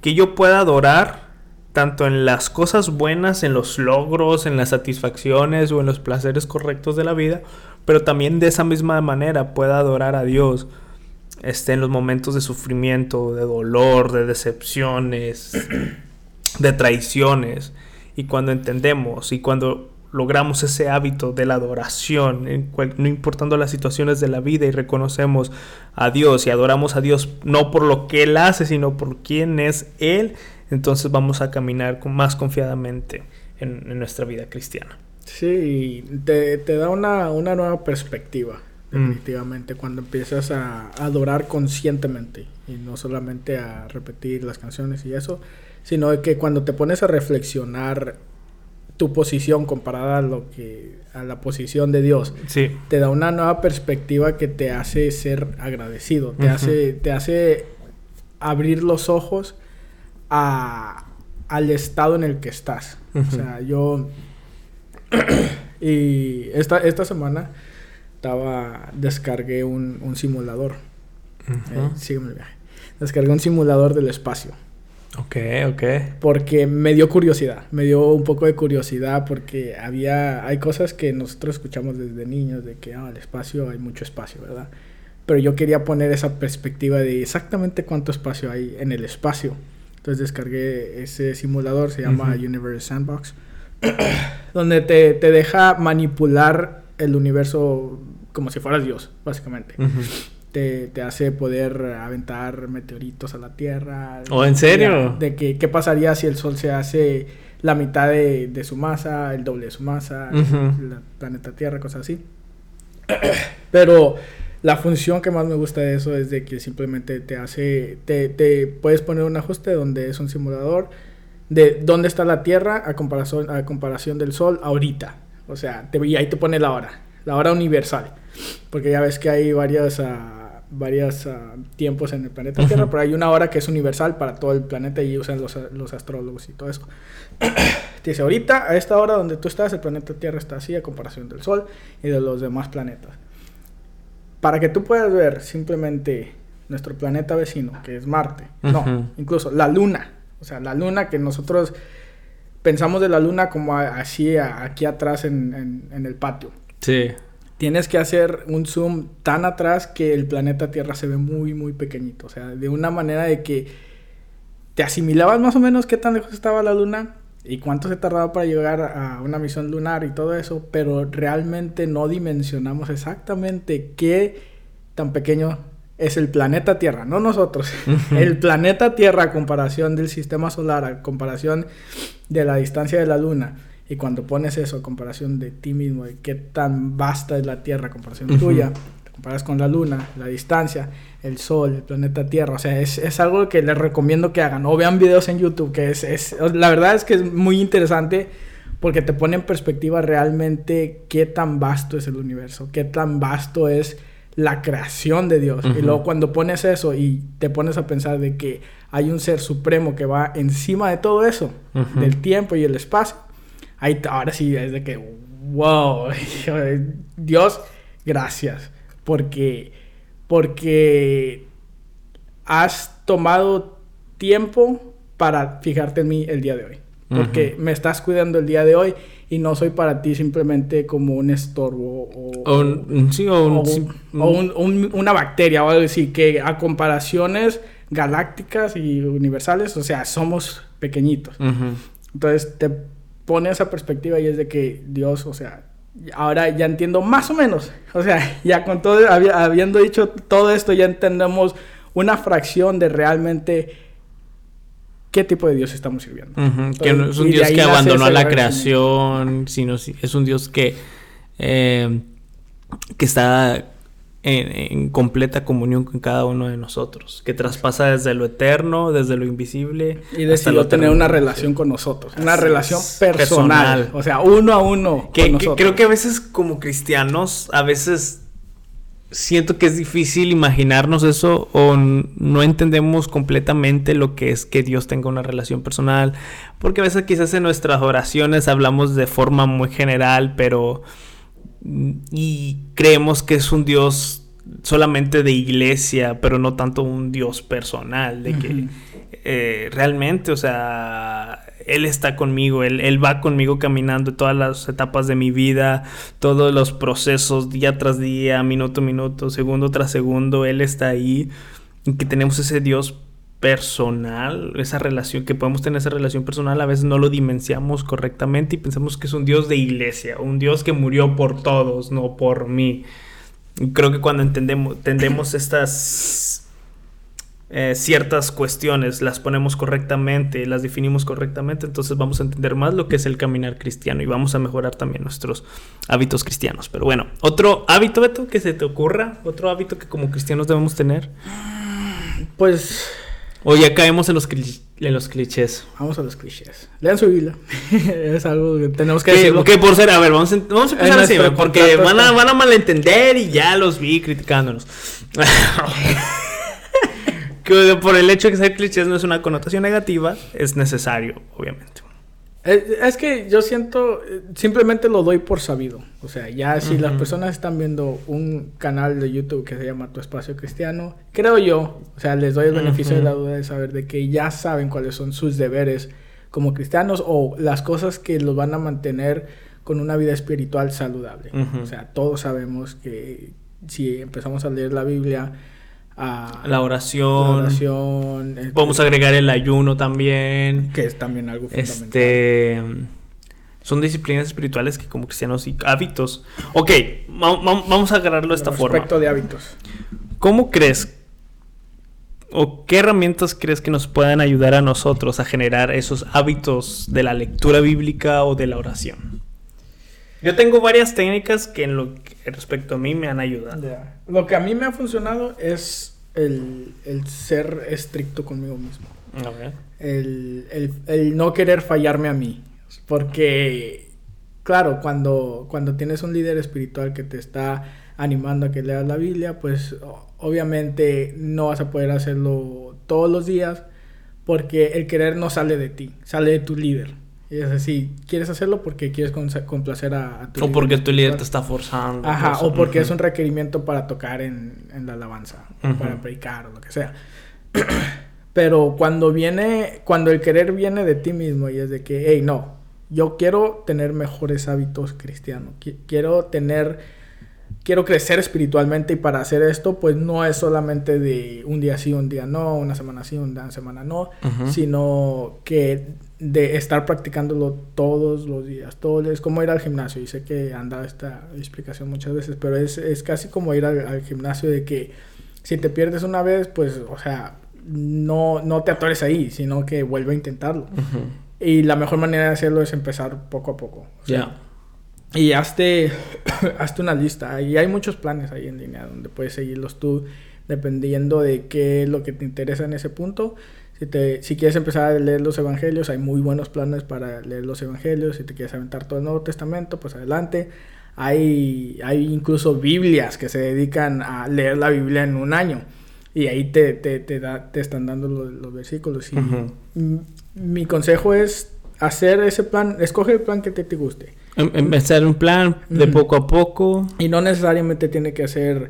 que yo pueda adorar tanto en las cosas buenas, en los logros, en las satisfacciones o en los placeres correctos de la vida, pero también de esa misma manera pueda adorar a Dios este, en los momentos de sufrimiento, de dolor, de decepciones, de traiciones. Y cuando entendemos y cuando logramos ese hábito de la adoración, no importando las situaciones de la vida y reconocemos a Dios y adoramos a Dios no por lo que Él hace, sino por quién es Él, entonces vamos a caminar con más confiadamente en nuestra vida cristiana. Sí, te, te da una, una, nueva perspectiva, mm. definitivamente, cuando empiezas a, adorar conscientemente y no solamente a repetir las canciones y eso, sino que cuando te pones a reflexionar tu posición comparada a lo que a la posición de Dios, sí. te da una nueva perspectiva que te hace ser agradecido, te hace te hace abrir los ojos a, al estado en el que estás. O sea, yo y esta, esta semana estaba descargué un, simulador. Eh, descargué un simulador del espacio. Ok, ok. Porque me dio curiosidad, me dio un poco de curiosidad porque había, hay cosas que nosotros escuchamos desde niños, de que ah, el espacio, hay mucho espacio, ¿verdad? Pero yo quería poner esa perspectiva de exactamente cuánto espacio hay en el espacio. Entonces descargué ese simulador, se llama Universe Sandbox. donde te, te, deja manipular el universo como si fueras Dios, básicamente. Te, te, hace poder aventar meteoritos a la Tierra. ¿O oh, en serio? De, que, qué pasaría si el Sol se hace la mitad de, de su masa, el doble de su masa, el planeta Tierra, cosas así. Pero la función que más me gusta de eso es de que simplemente te hace, te, te puedes poner un ajuste donde es un simulador de dónde está la Tierra a comparación, a comparación del Sol ahorita. O sea, te, y ahí te pone la hora, la hora universal. Porque ya ves que hay varios uh, varias, ah, tiempos en el planeta Tierra, pero hay una hora que es universal para todo el planeta y usan los, los astrólogos y todo eso. dice, ahorita, a esta hora donde tú estás, el planeta Tierra está así a comparación del Sol y de los demás planetas. Para que tú puedas ver simplemente nuestro planeta vecino, que es Marte, no, incluso la Luna, o sea, la luna que nosotros pensamos de la luna como así aquí atrás en, el patio. Sí. Tienes que hacer un zoom tan atrás que el planeta Tierra se ve muy, muy pequeñito. O sea, de una manera de que te asimilabas más o menos qué tan lejos estaba la luna y cuánto se tardaba para llegar a una misión lunar y todo eso, pero realmente no dimensionamos exactamente qué tan pequeño es el planeta Tierra, no nosotros. el planeta Tierra a comparación del sistema solar, a comparación de la distancia de la Luna. Y cuando pones eso a comparación de ti mismo, de qué tan vasta es la Tierra a comparación tuya, te comparas con la Luna, la distancia, el Sol, el planeta Tierra. O sea, es, algo que les recomiendo que hagan. O vean videos en YouTube, que es, es, la verdad es que es muy interesante porque te pone en perspectiva realmente qué tan vasto es el universo, qué tan vasto es la creación de Dios. Y luego cuando pones eso y te pones a pensar de que hay un ser supremo que va encima de todo eso, del tiempo y el espacio. Ahí, ahora sí es de que, wow, Dios, gracias, porque, porque has tomado tiempo para fijarte en mí el día de hoy. Porque me estás cuidando el día de hoy y no soy para ti simplemente como un estorbo o, una bacteria o algo así, que a comparaciones galácticas y universales, o sea, somos pequeñitos. Entonces te pone esa perspectiva y es de que Dios, o sea, ahora ya entiendo más o menos, o sea, ya con todo, habiendo dicho todo esto, ya entendemos una fracción de realmente qué tipo de Dios estamos sirviendo. que no es un Dios que abandonó la creación, sino es un Dios que, eh, que está en, completa comunión con cada uno de nosotros, que traspasa desde lo eterno, desde lo invisible. Y decidió tener una relación con nosotros, una relación personal, o sea, uno a uno. que creo que a veces como cristianos, a veces siento que es difícil imaginarnos eso o no entendemos completamente lo que es que Dios tenga una relación personal, porque a veces quizás en nuestras oraciones hablamos de forma muy general, pero y creemos que es un Dios solamente de iglesia, pero no tanto un Dios personal, de que eh, realmente, o sea, Él está conmigo, él, él, va conmigo caminando todas las etapas de mi vida, todos los procesos, día tras día, minuto a minuto, segundo tras segundo, Él está ahí, y que tenemos ese Dios personal, esa relación, que podemos tener esa relación personal, a veces no lo dimensiamos correctamente y pensamos que es un Dios de iglesia, un Dios que murió por todos, no por mí. creo que cuando entendemos, entendemos estas eh, ciertas cuestiones, las ponemos correctamente, las definimos correctamente, entonces vamos a entender más lo que es el caminar cristiano y vamos a mejorar también nuestros hábitos cristianos. Pero bueno, otro hábito, Beto, que se te ocurra, otro hábito que como cristianos debemos tener. Pues... O ya caemos en los, en los clichés. Vamos a los clichés. Lean su Biblia. es algo que tenemos que decir. Ok, por ser, a ver, vamos a, vamos a empezar así, porque van a, van a malentender y ya los vi criticándonos. por el hecho de que ser clichés no es una connotación negativa, es necesario, obviamente. Es, que yo siento, simplemente lo doy por sabido. O sea, ya si las personas están viendo un canal de YouTube que se llama Tu Espacio Cristiano, creo yo, o sea, les doy el beneficio de la duda de saber de que ya saben cuáles son sus deberes como cristianos o las cosas que los van a mantener con una vida espiritual saludable. O sea, todos sabemos que si empezamos a leer la Biblia, la oración. Este, Podemos agregar el ayuno también. Que es también algo fundamental. Este, son disciplinas espirituales que como cristianos y hábitos. Ok, vamos a agarrarlo de esta forma. Respecto de hábitos. ¿Cómo crees o qué herramientas crees que nos puedan ayudar a nosotros a generar esos hábitos de la lectura bíblica o de la oración? Yo tengo varias técnicas que en lo que respecto a mí me han ayudado. Lo que a mí me ha funcionado es el, ser estricto conmigo mismo. El, no querer fallarme a mí. Porque, claro, cuando, cuando tienes un líder espiritual que te está animando a que leas la Biblia, pues obviamente no vas a poder hacerlo todos los días porque el querer no sale de ti, sale de tu líder. Y es así, quieres hacerlo porque quieres complacer a, tu O porque tu líder te está forzando. Ajá, o porque es un requerimiento para tocar en, en la alabanza, para predicar o lo que sea. Pero cuando viene, cuando el querer viene de ti mismo y es de que, hey, no, yo quiero tener mejores hábitos cristianos, quiero tener, quiero crecer espiritualmente y para hacer esto, pues no es solamente de un día sí, un día no, una semana sí, una semana no, sino que de estar practicándolo todos los días. Todo es como ir al gimnasio. Y sé que han dado esta explicación muchas veces, pero es, es casi como ir al, gimnasio de que si te pierdes una vez, pues, o sea, no, no te atores ahí, sino que vuelve a intentarlo. Y la mejor manera de hacerlo es empezar poco a poco. Ya. Y hazte, hazte una lista. Y hay muchos planes ahí en línea donde puedes seguirlos tú dependiendo de qué es lo que te interesa en ese punto. Si, te, si quieres empezar a leer los evangelios, hay muy buenos planes para leer los evangelios. Si te quieres aventar todo el Nuevo Testamento, pues adelante. Hay, hay incluso Biblias que se dedican a leer la Biblia en un año. Y ahí te, te, te, da, te están dando los, los versículos. Y mi consejo es hacer ese plan, escoge el plan que te, te guste. Em, empezar un plan de poco a poco. Y no necesariamente tiene que ser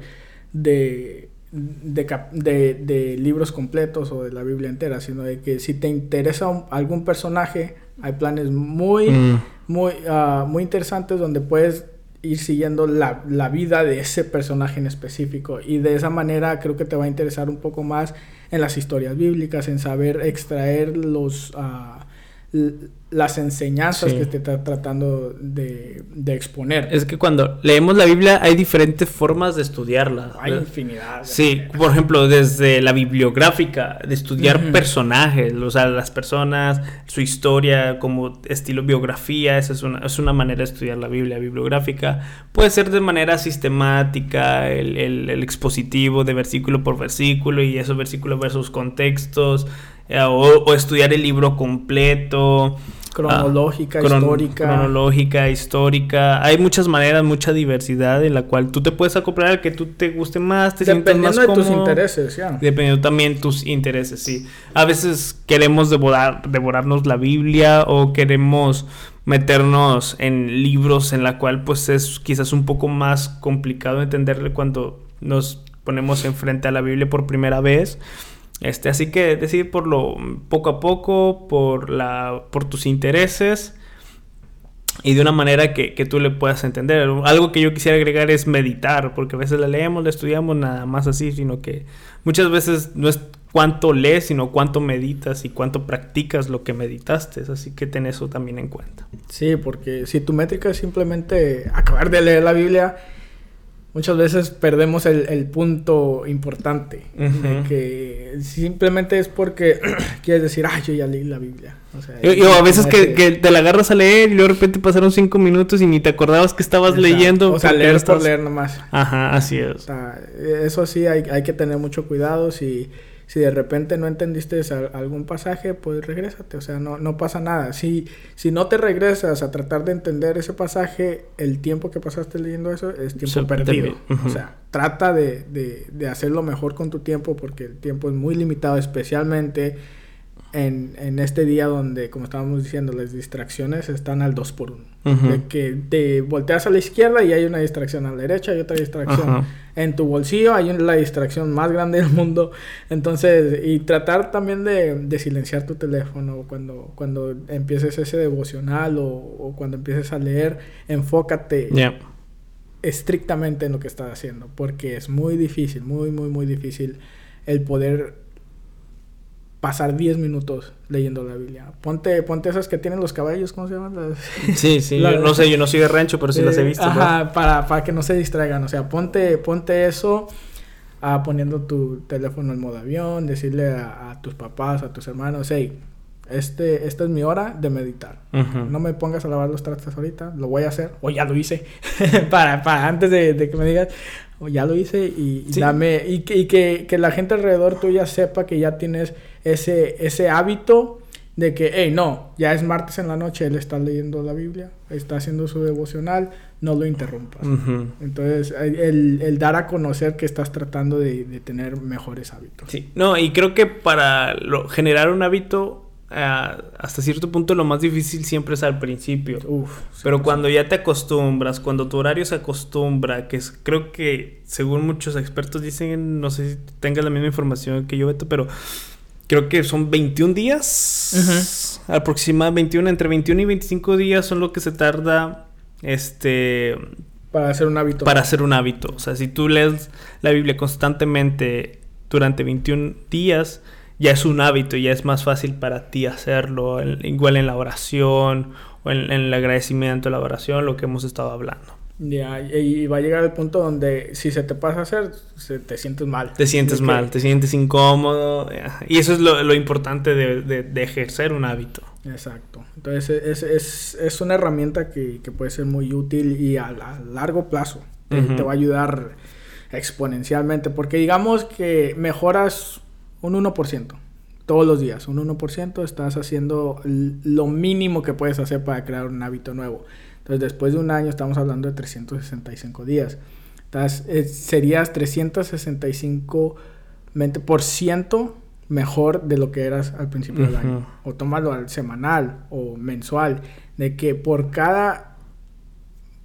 de, de, de, de, libros completos o de la Biblia entera, sino de que si te interesa algún personaje, hay planes muy, mm. muy, uh, muy interesantes donde puedes ir siguiendo la, la, vida de ese personaje en específico. Y de esa manera creo que te va a interesar un poco más en las historias bíblicas, en saber extraer los... Uh, las enseñanzas que te está tratando de, de, exponer. Es que cuando leemos la Biblia hay diferentes formas de estudiarla. Hay infinidad. sí, por ejemplo, desde la bibliográfica, de estudiar personajes, o sea, las personas, su historia, como estilo biografía, esa es una, es una manera de estudiar la Biblia bibliográfica. Puede ser de manera sistemática, el, el, el expositivo de versículo por versículo y esos versículos versus contextos. Eh, o, estudiar el libro completo. Cronológica, ah, histórica. Cronológica, histórica. Hay muchas maneras, mucha diversidad en la cual tú te puedes acoplar al que tú te guste más, te Dependiendo de tus intereses, ya. Dependiendo también tus intereses, sí. A veces queremos devorar, devorarnos la Biblia o queremos meternos en libros en la cual pues es quizás un poco más complicado entenderle cuando nos ponemos enfrente a la Biblia por primera vez. Este, así que decir por lo poco a poco, por la, por tus intereses y de una manera que, que, tú le puedas entender. Algo que yo quisiera agregar es meditar, porque a veces la leemos, la estudiamos nada más así, sino que muchas veces no es cuánto lees, sino cuánto meditas y cuánto practicas lo que meditaste. Así que ten eso también en cuenta. Sí, porque si tu métrica es simplemente acabar de leer la Biblia, muchas veces perdemos el, el punto importante. de que simplemente es porque quieres decir, ah, yo ya leí la Biblia. O, sea, a veces que, que, te la agarras a leer y luego de repente pasaron cinco minutos y ni te acordabas que estabas leyendo. O sea, leer estás... por leer nomás. Ajá, así es. O sea, eso sí, hay, hay que tener mucho cuidado. Si si de repente no entendiste algún pasaje, pues regrésate, o sea, no, no pasa nada. Si, si no te regresas a tratar de entender ese pasaje, el tiempo que pasaste leyendo eso es tiempo perdido. O sea, trata de, de, de hacerlo mejor con tu tiempo porque el tiempo es muy limitado, especialmente en, en, este día donde, como estábamos diciendo, las distracciones están al 2 por 1 De que te volteas a la izquierda y hay una distracción a la derecha y otra distracción en tu bolsillo, hay la distracción más grande del mundo. Entonces, y tratar también de, de silenciar tu teléfono cuando, cuando empieces ese devocional o, o cuando empieces a leer, enfócate. estrictamente en lo que estás haciendo, porque es muy difícil, muy, muy, muy difícil el poder pasar 10 minutos leyendo la Biblia. Ponte, ponte esas que tienen los caballos, ¿cómo se llaman? Sí, sí, yo no sé, yo no soy de rancho, pero sí las he visto. Ajá, para, para que no se distraigan, o sea, ponte, ponte eso ah, poniendo tu teléfono en modo avión, decirle a, tus papás, a tus hermanos, hey, este, esta es mi hora de meditar. No me pongas a lavar los trastes ahorita, lo voy a hacer, o ya lo hice, para, para antes de, de, que me digas, o ya lo hice y, dame, y, y que, que la gente alrededor tuya sepa que ya tienes ese, ese hábito de que, hey, no, ya es martes en la noche, él está leyendo la Biblia, está haciendo su devocional, no lo interrumpas. Entonces, el, el, dar a conocer que estás tratando de, de, tener mejores hábitos. Sí, no, y creo que para lo, generar un hábito, uh, hasta cierto punto lo más difícil siempre es al principio. Uf, Pero cuando sí. ya te acostumbras, cuando tu horario se acostumbra, que es, creo que según muchos expertos dicen, no sé si tengas la misma información que yo, Beto, pero creo que son 21 días. Uh -huh. Aproximadamente 21, entre 21 y 25 días son lo que se tarda este para hacer un hábito. Para hacer un hábito. O sea, si tú lees la Biblia constantemente durante 21 días, ya es un hábito, ya es más fácil para ti hacerlo. Igual en la oración o en, en el agradecimiento, la oración, lo que hemos estado hablando. Ya, y va a llegar el punto donde si se te pasa a hacer, se, te sientes mal. Te sientes mal, que... te sientes incómodo. Y eso es lo, lo importante de, de, de, ejercer un hábito. Exacto. Entonces es, es, es una herramienta que, que, puede ser muy útil y a, a largo plazo uh -huh. te va a ayudar exponencialmente. Porque digamos que mejoras un 1% todos los días, un 1%, estás haciendo lo mínimo que puedes hacer para crear un hábito nuevo. Entonces, después de un año estamos hablando de 365 días. Entonces, eh, serías 365 por ciento mejor de lo que eras al principio del año. O tómalo al semanal o mensual. De que por cada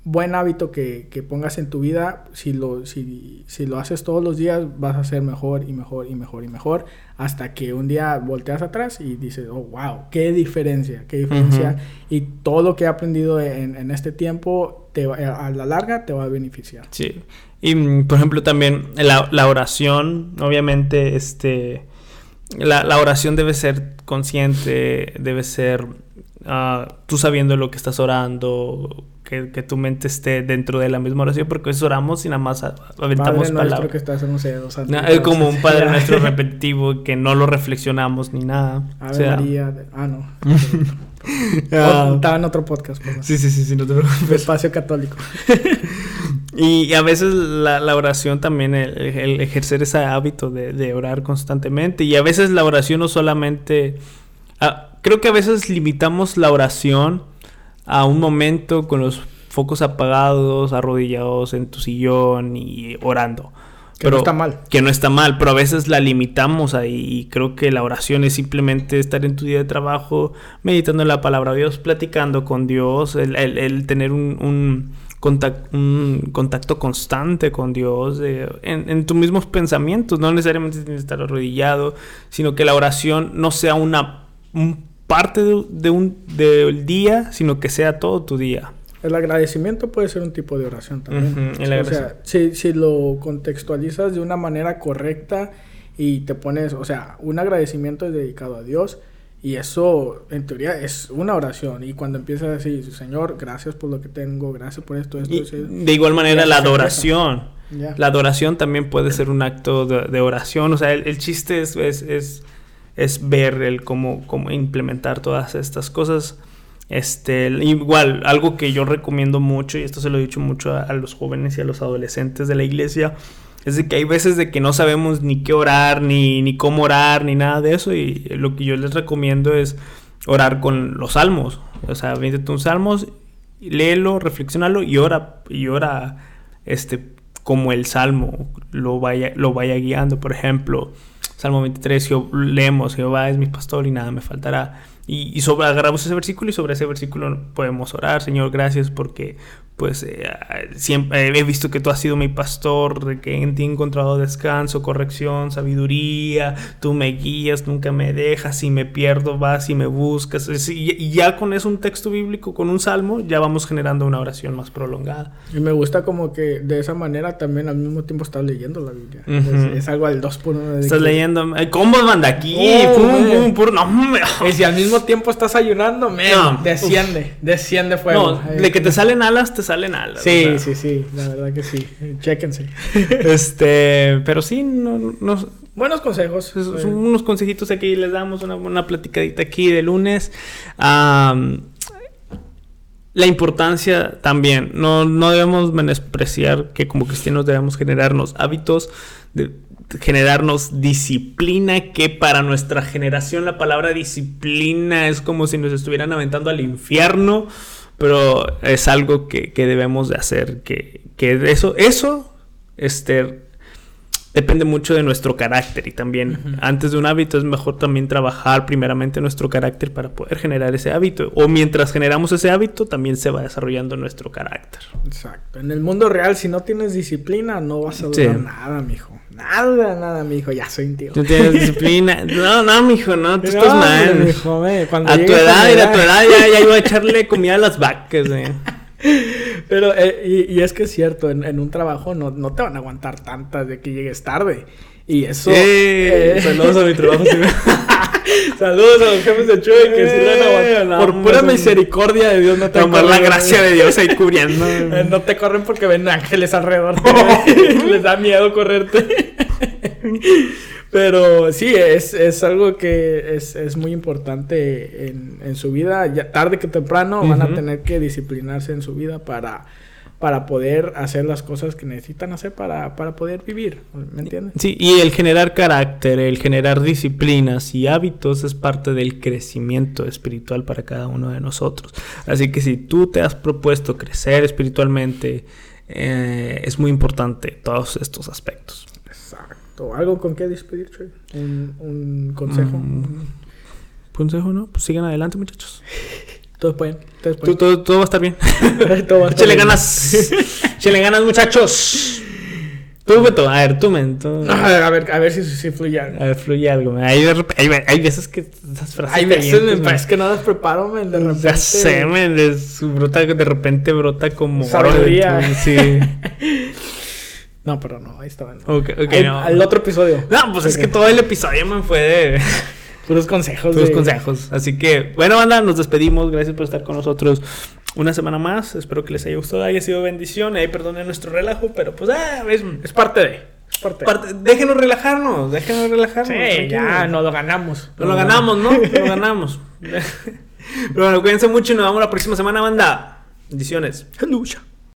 buen hábito que, que, pongas en tu vida, si lo, si, si, lo haces todos los días, vas a ser mejor y mejor y mejor y mejor, hasta que un día volteas atrás y dices, oh, wow, qué diferencia, qué diferencia. Y todo lo que he aprendido en, en este tiempo, te a la larga, te va a beneficiar. Sí. Y, mm, por ejemplo, también la, la oración, obviamente, este... La, la oración debe ser consciente, debe ser uh, tú sabiendo lo que estás orando, que, que, tu mente esté dentro de la misma oración, porque a oramos y nada más aventamos palabras. Que estás en un o sea, no, es como un Padre Nuestro repetitivo que no lo reflexionamos ni nada. Ave o sea, María. De... Ah, no. ah, estaba en otro podcast. Pues, sí, sí, sí, sí, no te preocupes. Espacio católico. y, a veces la, la oración también, el, el, ejercer ese hábito de, de orar constantemente. Y a veces la oración no solamente... Ah, creo que a veces limitamos la oración a un momento con los focos apagados, arrodillados en tu sillón y orando. Que no está mal. Que no está mal, pero a veces la limitamos ahí. Y creo que la oración es simplemente estar en tu día de trabajo, meditando en la palabra de Dios, platicando con Dios, el, el, el tener un, un, contacto, un, contacto, constante con Dios, eh, en, en, tus mismos pensamientos. No necesariamente tienes que estar arrodillado, sino que la oración no sea una, un parte de, de un, del día, sino que sea todo tu día. El agradecimiento puede ser un tipo de oración también. Uh -huh, o sea, si, si, lo contextualizas de una manera correcta y te pones, o sea, un agradecimiento es dedicado a Dios y eso en teoría es una oración. Y cuando empiezas a decir, Señor, gracias por lo que tengo, gracias por esto, esto, y, De igual manera la adoración. Yeah. La adoración también puede ser un acto de, de oración. O sea, el, el chiste es, es, es es ver el cómo, cómo implementar todas estas cosas. Este, igual, algo que yo recomiendo mucho, y esto se lo he dicho mucho a, los jóvenes y a los adolescentes de la iglesia, es de que hay veces de que no sabemos ni qué orar, ni, ni cómo orar, ni nada de eso, y lo que yo les recomiendo es orar con los salmos. O sea, véndete un salmos, léelo, reflexionalo y ora, y ora este, como el salmo lo vaya, lo vaya guiando. Por ejemplo, Salmo 23, leemos, Jehová es mi pastor y nada me faltará. Y, agarramos ese versículo y sobre ese versículo podemos orar, Señor, gracias porque pues eh, siempre he visto que tú has sido mi pastor, de que en ti he encontrado descanso, corrección, sabiduría, tú me guías, nunca me dejas, si me pierdo vas y me buscas. Y ya con eso un texto bíblico, con un salmo, ya vamos generando una oración más prolongada. Y me gusta como que de esa manera también al mismo tiempo estás leyendo la Biblia. Uh -huh. es, es, algo al 2 por 1 Estás que... leyendo, ¿cómo manda aquí? Oh, pum, pum, pum, no, me... Y si al mismo tiempo estás ayunando, no, desciende, uf. desciende fuego. No, de que te salen alas, te salen alas. Sí, o sea. sí, sí, la verdad que sí. Chéquense. este, pero sí, no, no buenos consejos. Son sí. unos consejitos aquí, les damos una, una platicadita aquí de lunes. Um, la importancia también, no, no debemos menospreciar que como cristianos debemos generarnos hábitos, de, generarnos disciplina, que para nuestra generación la palabra disciplina es como si nos estuvieran aventando al infierno pero es algo que, que debemos de hacer, que, que eso, eso este, depende mucho de nuestro carácter y también uh -huh. antes de un hábito es mejor también trabajar primeramente nuestro carácter para poder generar ese hábito o mientras generamos ese hábito también se va desarrollando nuestro carácter. Exacto. En el mundo real si no tienes disciplina no vas a durar sí. nada, mijo. Nada, nada, mijo, ya soy un tío. Tú tienes disciplina. No, no, mijo, no, tú no, estás mal. Mijo, me, cuando a tu edad, a, a tu edad ya, ya iba a echarle comida a las vacas, eh. Pero, eh, y, y, es que es cierto, en, en, un trabajo no, no te van a aguantar tantas de que llegues tarde. Y eso. Eh, saludos a mi trabajo. saludos a los jefes de Chuy que eh, sí aguantar. No, por pura no, misericordia de Dios no te corren. la gracia de Dios ahí cubriendo. no te corren porque ven ángeles alrededor. Les da miedo correrte. Pero sí, es, es algo que es, es muy importante en, en, su vida. Ya tarde que temprano uh -huh. van a tener que disciplinarse en su vida para, para poder hacer las cosas que necesitan hacer para, para poder vivir. ¿Me entiendes? Sí, y el generar carácter, el generar disciplinas y hábitos es parte del crecimiento espiritual para cada uno de nosotros. Así que si tú te has propuesto crecer espiritualmente, eh, es muy importante todos estos aspectos. Todo. ¿Algo con qué despedir, Troy? ¿Un, un consejo? Mm, consejo, ¿no? Pues sigan adelante, muchachos. Todos pueden. Todos pueden. todo, todo va a estar bien. Todo va a estar Échale bien. ganas. Échale ganas, muchachos. Tú, Beto. A ver, tú, men. tú- Ah, A ver, a ver si, si fluye algo. A ver, fluye algo. Hay, de hay, hay veces que esas frases. Hay veces me parece que no las preparo, men, de repente. Ya sé, men, es- brota, de repente brota como de Sabiduría. Sí. No, pero no, ahí está. Ok, ok, Al, no. al otro episodio. No, pues es que todo el episodio, man, fue de Puros consejos. de- consejos. Así que, bueno, banda, nos despedimos. Gracias por estar con nosotros una semana más. Espero que les haya gustado, haya sido bendición. Ahí perdonen nuestro relajo, pero pues, ah, es, Es parte de. Es parte parte- déjenos relajarnos, déjenos relajarnos. Sí, tranquilos. ya, no lo ganamos. Nos lo ganamos, ¿no? Nos lo ganamos. Pero bueno, cuídense mucho y nos vemos la próxima semana, banda. Bendiciones. Lucha.